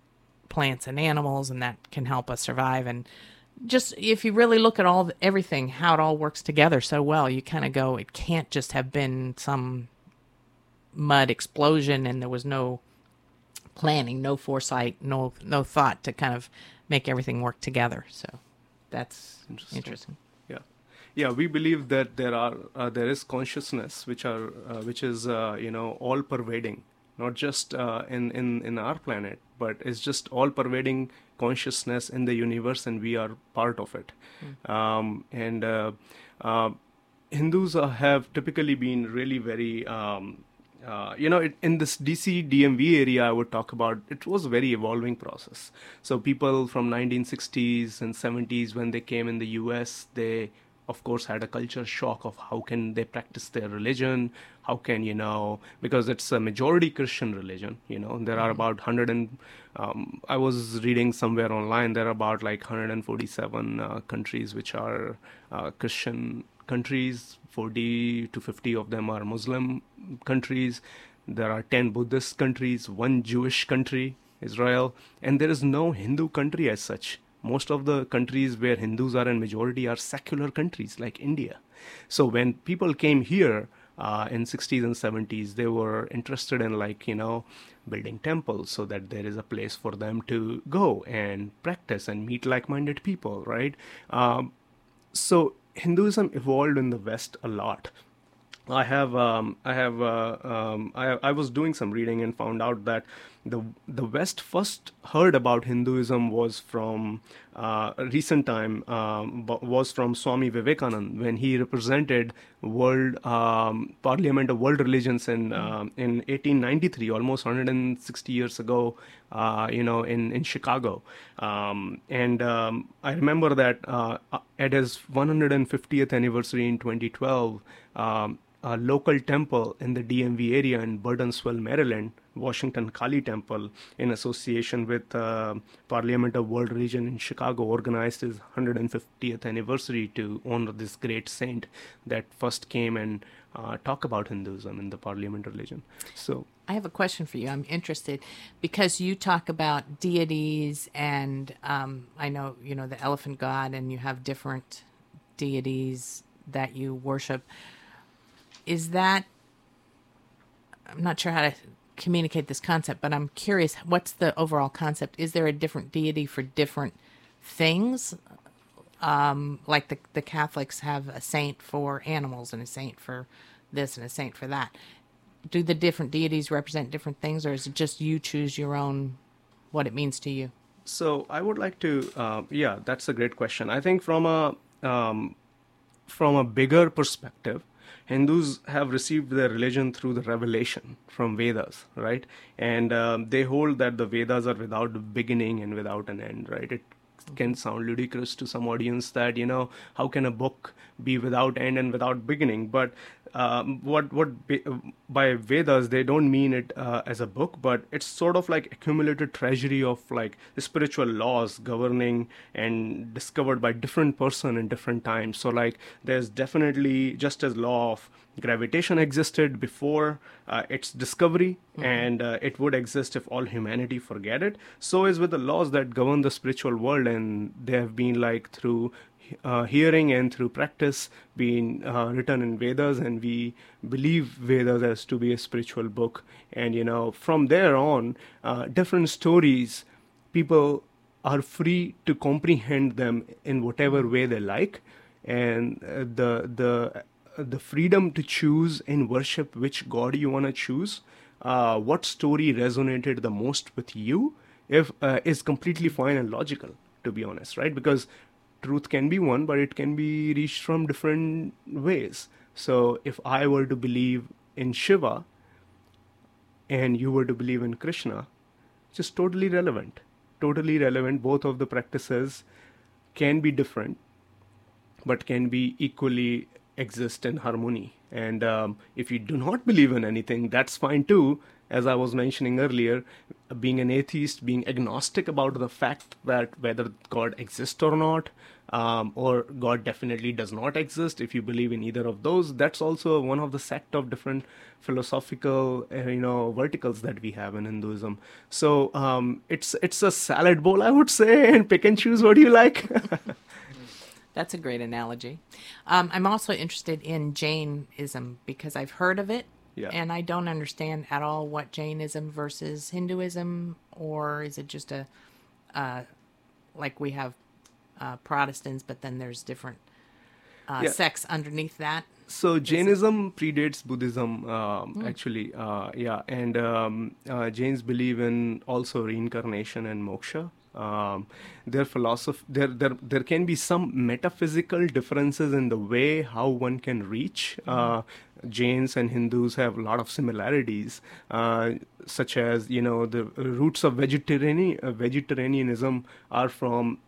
plants and animals and that can help us survive. And just if you really look at all everything, how it all works together so well, you kind of go, it can't just have been some mud explosion and there was no planning, no foresight, no no thought to kind of make everything work together. So that's interesting. interesting. Yeah, yeah. We believe that there are uh, there is consciousness which are uh, which is uh, you know all pervading, not just uh, in in in our planet, but it's just all pervading consciousness in the universe, and we are part of it. Mm. Um, and uh, uh, Hindus have typically been really very um, uh, you know, it, in this DC DMV area, I would talk about it was a very evolving process. So people from 1960s and 70s, when they came in the U.S., they of course had a culture shock of how can they practice their religion how can you know because it's a majority christian religion you know there are about 100 and um, i was reading somewhere online there are about like 147 uh, countries which are uh, christian countries 40 to 50 of them are muslim countries there are 10 buddhist countries one jewish country israel and there is no hindu country as such most of the countries where Hindus are in majority are secular countries like India. So when people came here uh, in 60s and 70s, they were interested in like you know building temples so that there is a place for them to go and practice and meet like-minded people, right? Um, so Hinduism evolved in the West a lot. I have um, I have uh, um, I, I was doing some reading and found out that the the West first heard about Hinduism was from uh, recent time um, was from Swami Vivekananda when he represented World um, Parliament of World Religions in uh, in 1893, almost 160 years ago. Uh, you know, in in Chicago, um, and um, I remember that uh, at his 150th anniversary in 2012 a local temple in the DMV area in Burtonsville, Maryland, Washington Kali Temple, in association with uh, Parliament of World Religion in Chicago, organized his 150th anniversary to honor this great saint that first came and uh, talk about Hinduism in the Parliament religion. So. I have a question for you. I'm interested because you talk about deities, and um, I know you know the elephant god, and you have different deities that you worship is that I'm not sure how to communicate this concept, but I'm curious what's the overall concept? Is there a different deity for different things? Um, like the the Catholics have a saint for animals and a saint for this and a saint for that. Do the different deities represent different things, or is it just you choose your own what it means to you? So I would like to, uh, yeah, that's a great question. I think from a um, from a bigger perspective, Hindus have received their religion through the revelation from Vedas, right? And um, they hold that the Vedas are without beginning and without an end, right? It can sound ludicrous to some audience that you know how can a book be without end and without beginning but um, what what by Vedas they don't mean it uh, as a book, but it's sort of like accumulated treasury of like spiritual laws governing and discovered by different person in different times. So like there's definitely just as law of gravitation existed before uh, its discovery mm-hmm. and uh, it would exist if all humanity forget it so is with the laws that govern the spiritual world and they have been like through uh, hearing and through practice being uh, written in Vedas, and we believe Vedas as to be a spiritual book. And you know, from there on, uh, different stories, people are free to comprehend them in whatever way they like, and uh, the the the freedom to choose in worship which God you want to choose, uh, what story resonated the most with you, if uh, is completely fine and logical to be honest, right? Because truth can be one, but it can be reached from different ways. So if I were to believe in Shiva and you were to believe in Krishna, just totally relevant. Totally relevant. Both of the practices can be different, but can be equally exist in harmony. And um, if you do not believe in anything, that's fine too as I was mentioning earlier, being an atheist, being agnostic about the fact that whether God exists or not, um, or God definitely does not exist. If you believe in either of those, that's also one of the sect of different philosophical, uh, you know, verticals that we have in Hinduism. So um, it's it's a salad bowl, I would say, and pick and choose what you like. That's a great analogy. Um, I'm also interested in Jainism because I've heard of it yeah. And I don't understand at all what Jainism versus Hinduism, or is it just a, uh, like we have uh, Protestants, but then there's different uh, yeah. sects underneath that? So Jainism predates Buddhism, um, mm. actually. Uh, yeah, and um, uh, Jains believe in also reincarnation and moksha. Um, their philosophy, there, there, there can be some metaphysical differences in the way how one can reach. Uh, Jains and Hindus have a lot of similarities, uh, such as you know the roots of vegetarian uh, vegetarianism are from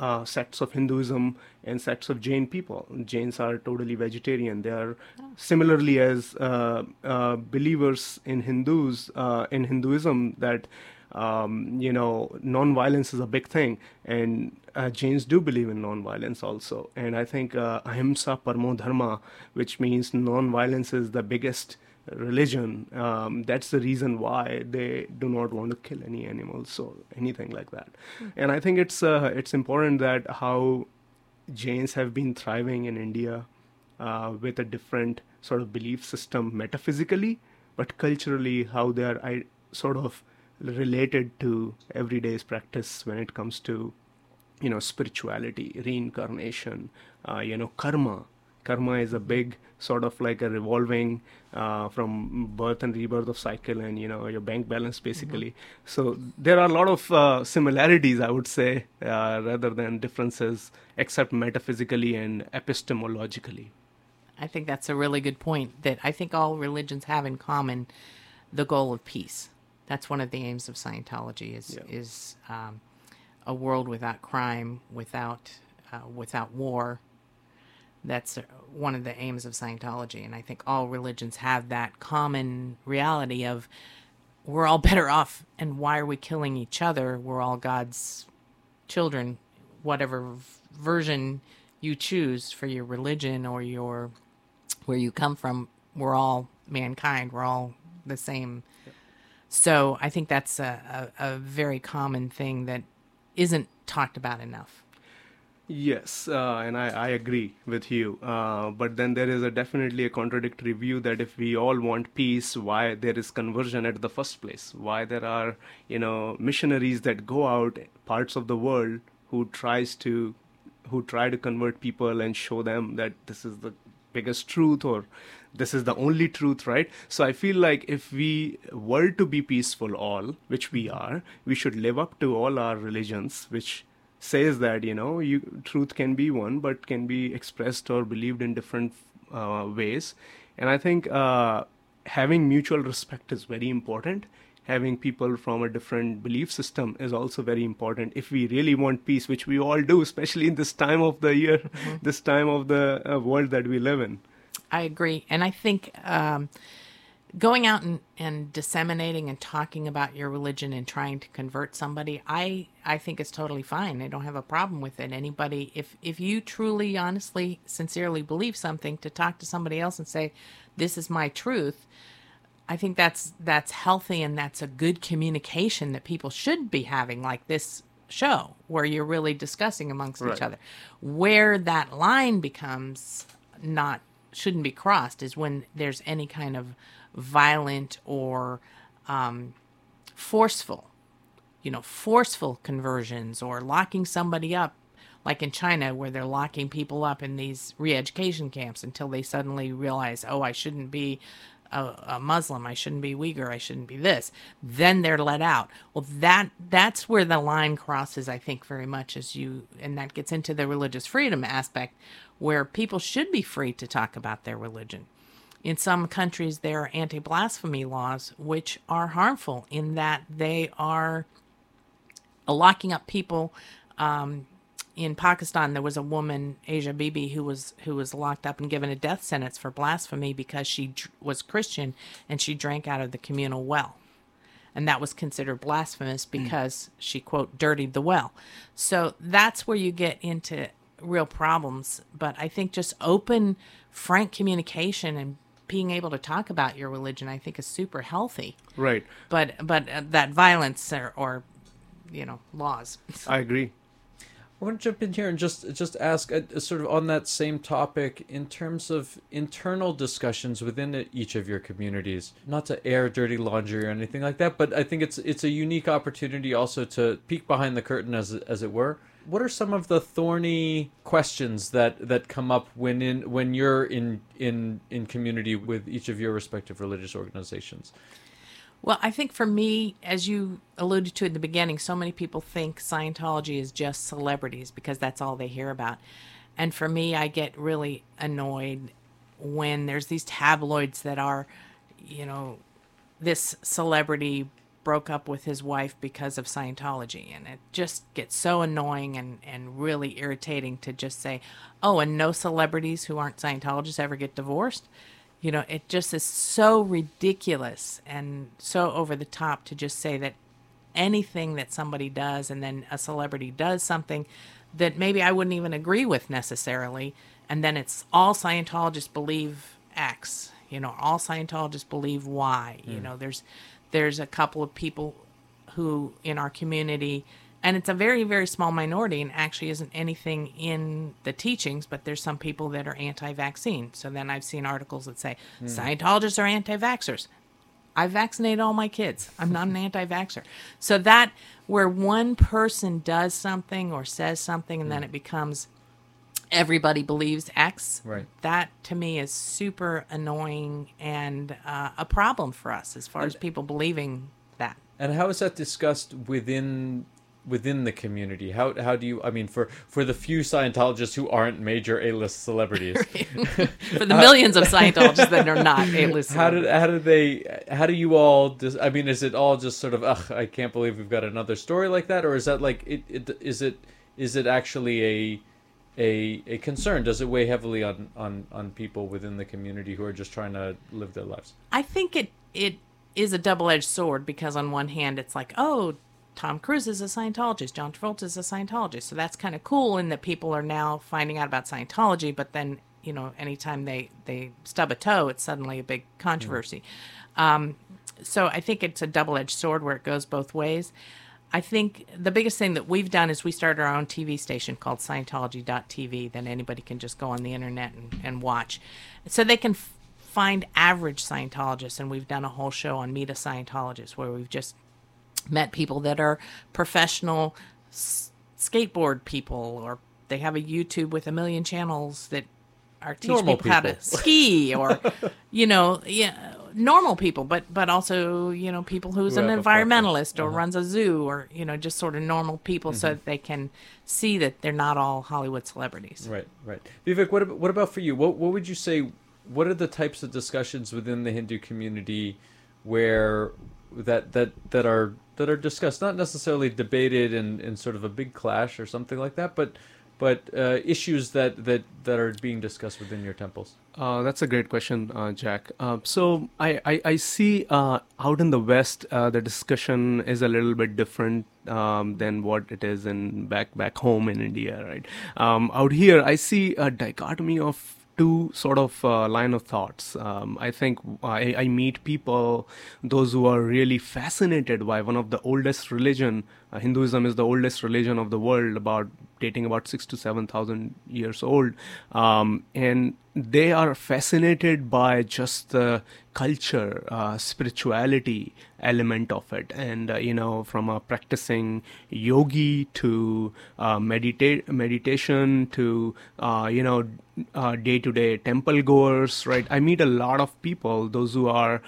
uh, sects of Hinduism and sects of Jain people. Jains are totally vegetarian. They are similarly as uh, uh, believers in Hindus uh, in Hinduism that um, you know non-violence is a big thing, and uh, Jains do believe in non-violence also. And I think uh, ahimsa parmo dharma, which means non-violence is the biggest religion. Um, that's the reason why they do not want to kill any animals or anything like that. Mm. And I think it's uh, it's important that how Jains have been thriving in India uh, with a different sort of belief system metaphysically, but culturally how they are I, sort of related to everyday's practice when it comes to you know spirituality, reincarnation, uh, you know karma. Karma is a big sort of like a revolving uh, from birth and rebirth of cycle and you know your bank balance basically. Mm-hmm. so there are a lot of uh, similarities i would say uh, rather than differences except metaphysically and epistemologically. I think that's a really good point that i think all religions have in common the goal of peace that's one of the aims of scientology is yeah. is um, a world without crime without uh, without war that's one of the aims of Scientology. And I think all religions have that common reality of we're all better off. And why are we killing each other? We're all God's children, whatever version you choose for your religion or your where you come from. We're all mankind. We're all the same. So I think that's a, a, a very common thing that isn't talked about enough. Yes, uh, and I, I agree with you. Uh, but then there is a definitely a contradictory view that if we all want peace, why there is conversion at the first place? Why there are you know missionaries that go out parts of the world who tries to who try to convert people and show them that this is the biggest truth or this is the only truth, right? So I feel like if we were to be peaceful all, which we are, we should live up to all our religions, which says that you know you truth can be one but can be expressed or believed in different uh, ways. And i think uh, having mutual respect is very important having people from a different belief system is also very important. If we really want peace which we all do especially in this time of the year mm-hmm. this time of the uh, world that we live in. I agree. And i think um, going out and, and disseminating and talking about your religion and trying to convert somebody i i think it's totally fine. I don't have a problem with it. Anybody if if you truly honestly sincerely believe something to talk to somebody else and say this is my truth i think that's that's healthy and that's a good communication that people should be having like this show where you're really discussing amongst right. each other where that line becomes not shouldn't be crossed is when there's any kind of violent or um, forceful, you know, forceful conversions or locking somebody up, like in China, where they're locking people up in these re education camps until they suddenly realize, oh, I shouldn't be a, a, Muslim, I shouldn't be Uyghur, I shouldn't be this. Then they're let out. Well, that that's where the line crosses, I think, very much as you, and that gets into the religious freedom aspect, where people should be free to talk about their religion. In some countries, there are anti blasphemy laws which are harmful in that they are locking up people. Um, in Pakistan, there was a woman, Asia Bibi, who was who was locked up and given a death sentence for blasphemy because she was Christian and she drank out of the communal well, and that was considered blasphemous hmm. because mm. she quote dirtied the well. So that's where you get into real problems. But I think just open, frank communication and being able to talk about your religion, I think, is super healthy. Right. But but uh, that violence or, or, you know, laws. I agree. I want to jump in here and just just ask, uh, sort of on that same topic, in terms of internal discussions within each of your communities. Not to air dirty laundry or anything like that, but I think it's it's a unique opportunity also to peek behind the curtain, as as it were, what are some of the thorny questions that that come up when in when you're in in in community with each of your respective religious organizations? Well, I think for me, as you alluded to in the beginning, so many people think Scientology is just celebrities because that's all they hear about. And for me, I get really annoyed when there's these tabloids that are, you know, this celebrity broke up with his wife because of Scientology. And it just gets so annoying and, and really irritating to just say, oh, and no celebrities who aren't Scientologists ever get divorced. You know, it just is so ridiculous and so over the top to just say that anything that somebody does and then a celebrity does something that maybe I wouldn't even agree with necessarily, and then it's all Scientologists believe X. You know, all Scientologists believe Y. You hmm. know, there's there's a couple of people who in our community and it's a very very small minority and actually isn't anything in the teachings but there's some people that are anti-vaccine. So then i've seen articles that say scientologists are anti-vaxxers. I vaccinated all my kids. I'm not an anti-vaxxer. So that where one person does something or says something and then it becomes everybody believes x Right. that to me is super annoying and uh, a problem for us as far as people believing that. And how is that discussed within within the community? How how do you? I mean, for for the few Scientologists who aren't major A list celebrities, for the millions of Scientologists that are not A-list. how did how do they? How do you all? Dis, I mean, is it all just sort of? Ugh, I can't believe we've got another story like that, or is that like it? it is it is it actually a a a concern? Does it weigh heavily on on on people within the community who are just trying to live their lives? I think it it is a double-edged sword because on one hand it's like, oh, Tom Cruise is a Scientologist, John Travolta is a Scientologist, so that's kind of cool in that people are now finding out about Scientology. But then, you know, anytime they they stub a toe, it's suddenly a big controversy. Um, so I think it's a double-edged sword where it goes both ways. I think the biggest thing that we've done is we started our own TV station called Scientology.tv that anybody can just go on the internet and, and watch. So they can f- find average Scientologists, and we've done a whole show on Meet a Scientologist where we've just met people that are professional s- skateboard people or they have a YouTube with a million channels that are teaching Normal people, how to ski or you know yeah normal people but but also you know people who's Who an have a platform. environmentalist or uh-huh. runs a zoo or you know just sort of normal people so mm-hmm. that they can see that they're not all Hollywood celebrities. Right, right. Vivek, what about, what about for you? What what would you say? What are the types of discussions within the Hindu community where that that that are that are discussed, not necessarily debated in, in sort of a big clash or something like that, but but uh, issues that, that that are being discussed within your temples? Uh, that's a great question, uh, Jack. Uh, so I, I, I see uh, out in the West, uh, the discussion is a little bit different um, than what it is in back back home in India, right? Um, out here, I see a dichotomy of two sort of uh, line of thoughts. Um, I think I, I meet people, those who are really fascinated by one of the oldest religion. Uh, Hinduism is the oldest religion of the world, about dating about six to seven thousand years old, um, and they are fascinated by just the culture, uh, spirituality element of it, and uh, you know, from a practicing yogi to uh, meditation to uh, you know day to day temple goers, right? I meet a lot of people, those who are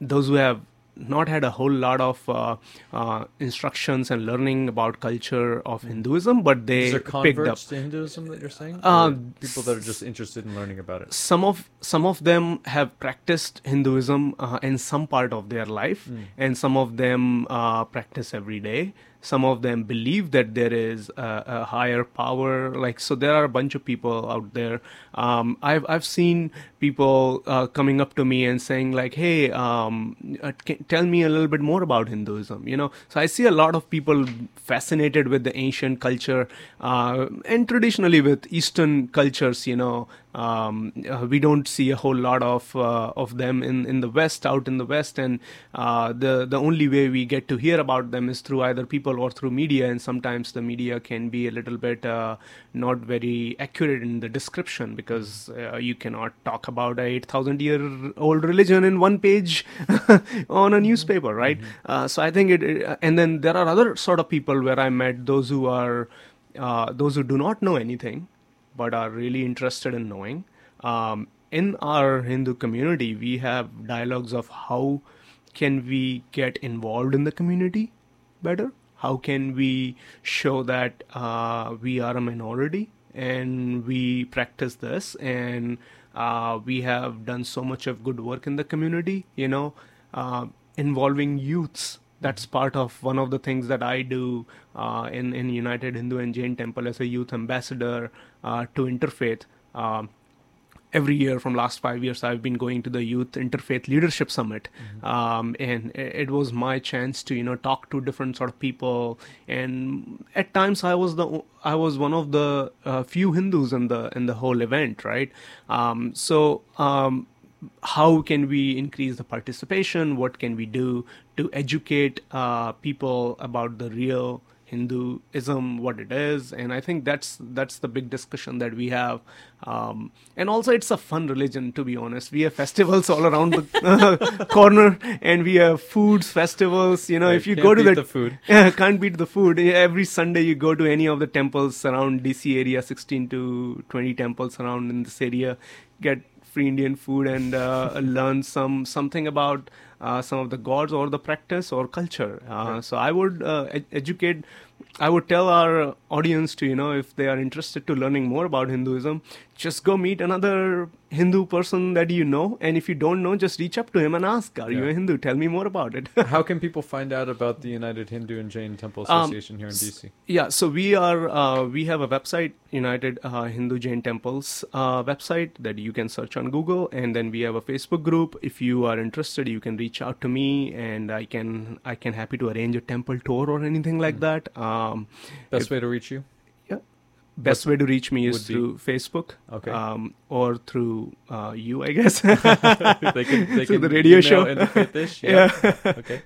those who have not had a whole lot of uh, uh, instructions and learning about culture of Hinduism, but they picked up to Hinduism that you're saying? Uh, people that are just interested in learning about it. some of some of them have practiced Hinduism uh, in some part of their life, and some of them uh, practice every day. Some of them believe that there is a, a higher power. Like so, there are a bunch of people out there. Um, I've I've seen people uh, coming up to me and saying like, "Hey, um, uh, can, tell me a little bit more about Hinduism." You know, so I see a lot of people fascinated with the ancient culture uh, and traditionally with Eastern cultures. You know, um, uh, we don't see a whole lot of uh, of them in, in the West, out in the West, and uh, the the only way we get to hear about them is through either people or through media, and sometimes the media can be a little bit uh, not very accurate in the description because uh, you cannot talk about a eight thousand year old religion in one page on a newspaper, right? Uh, so I think it, it, and then there are other sort of people where I met those who are uh, those who do not know anything but are really interested in knowing. Um, in our Hindu community, we have dialogues of how can we get involved in the community better? How can we show that uh, we are a minority and we practice this and uh, we have done so much of good work in the community, you know, uh, involving youths. That's part of one of the things that I do uh, in in United Hindu and Jain Temple as a youth ambassador uh, to interfaith. Um, every year from last five years i've been going to the youth interfaith leadership summit mm-hmm. um, and it was my chance to you know talk to different sort of people and at times i was the i was one of the uh, few hindus in the in the whole event right um, so um, how can we increase the participation what can we do to educate uh, people about the real Hinduism, what it is, and I think that's that's the big discussion that we have. Um, and also, it's a fun religion, to be honest. We have festivals all around the corner, and we have foods, festivals. You know, right, if you go to the, the food, can't beat the food. Every Sunday, you go to any of the temples around DC area, 16 to 20 temples around in this area, get free Indian food and uh, learn some something about uh, some of the gods or the practice or culture. Uh, so I would uh, ed- educate. I would tell our audience to you know if they are interested to learning more about Hinduism, just go meet another Hindu person that you know, and if you don't know, just reach up to him and ask, "Are yeah. you a Hindu? Tell me more about it." How can people find out about the United Hindu and Jain Temple um, Association um, here in DC? Yeah, so we are uh, we have a website, United uh, Hindu Jain Temples uh, website that you can search on Google, and then we have a Facebook group. If you are interested, you can reach out to me, and I can I can happy to arrange a temple tour or anything like mm. that. Um, Best if, way to reach you best way to reach me is through Facebook, okay, um, or through uh, you, I guess. they can, they through can the radio show. Interfaith-ish. Yeah. yeah. okay.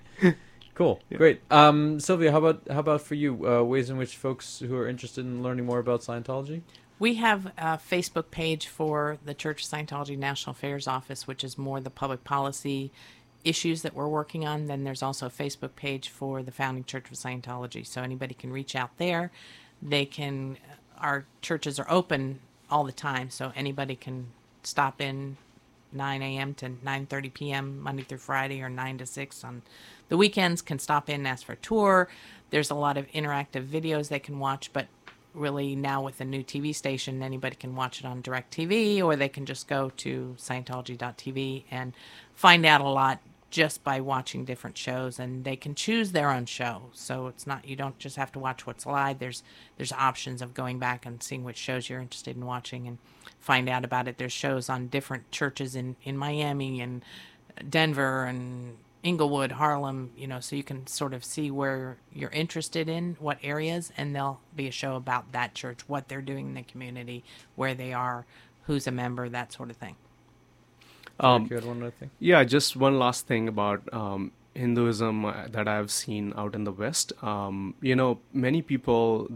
Cool. Yeah. Great. Um, Sylvia, how about how about for you? Uh, ways in which folks who are interested in learning more about Scientology. We have a Facebook page for the Church of Scientology National Affairs Office, which is more the public policy issues that we're working on. Then there's also a Facebook page for the Founding Church of Scientology. So anybody can reach out there. They can our churches are open all the time, so anybody can stop in 9 a.m. to 9:30 p.m. Monday through Friday, or 9 to 6 on the weekends. Can stop in and ask for a tour. There's a lot of interactive videos they can watch, but really now with the new TV station, anybody can watch it on DirecTV, or they can just go to Scientology.tv and find out a lot just by watching different shows and they can choose their own show. So it's not you don't just have to watch what's live. There's there's options of going back and seeing which shows you're interested in watching and find out about it. There's shows on different churches in in Miami and Denver and Inglewood, Harlem, you know, so you can sort of see where you're interested in, what areas, and there'll be a show about that church, what they're doing in the community, where they are, who's a member, that sort of thing. Um, one other thing. Yeah, just one last thing about um, Hinduism uh, that I've seen out in the West. Um, you know, many people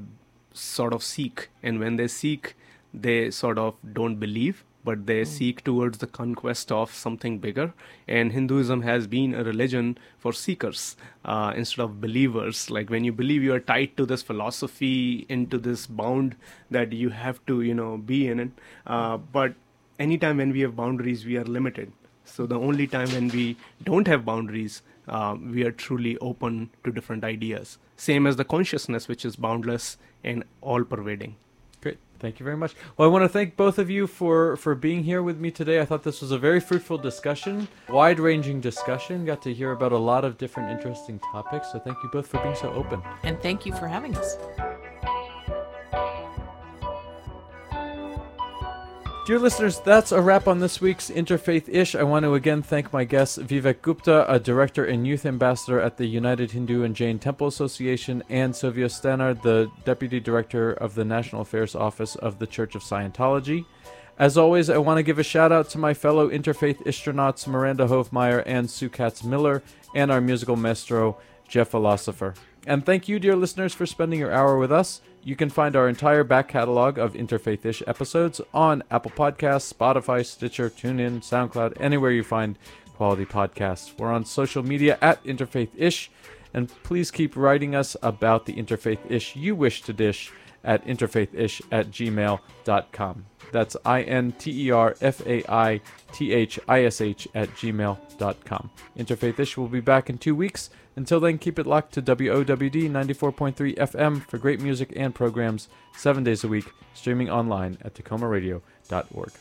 sort of seek, and when they seek, they sort of don't believe, but they mm. seek towards the conquest of something bigger. And Hinduism has been a religion for seekers uh, instead of believers. Like when you believe, you are tied to this philosophy, into this bound that you have to, you know, be in it. Uh, but anytime when we have boundaries, we are limited. So the only time when we don't have boundaries, uh, we are truly open to different ideas. Same as the consciousness, which is boundless and all pervading. Great. Thank you very much. Well, I want to thank both of you for, for being here with me today. I thought this was a very fruitful discussion, wide ranging discussion. Got to hear about a lot of different interesting topics. So thank you both for being so open. And thank you for having us. Dear listeners, that's a wrap on this week's Interfaith Ish. I want to again thank my guests Vivek Gupta, a director and youth ambassador at the United Hindu and Jain Temple Association, and Sylvia Stannard, the deputy director of the National Affairs Office of the Church of Scientology. As always, I want to give a shout out to my fellow Interfaith Istronauts Miranda Hofmeyer and Sue Katz Miller, and our musical maestro, Jeff Philosopher. And thank you, dear listeners, for spending your hour with us. You can find our entire back catalog of Interfaithish episodes on Apple Podcasts, Spotify, Stitcher, TuneIn, SoundCloud, anywhere you find quality podcasts. We're on social media at Interfaithish, and please keep writing us about the Interfaith ish you wish to dish at interfaithish at gmail.com. That's I N T E R F A I T H I S H at gmail.com. Interfaithish will be back in two weeks. Until then, keep it locked to WOWD 94.3 FM for great music and programs seven days a week, streaming online at takomaradio.org.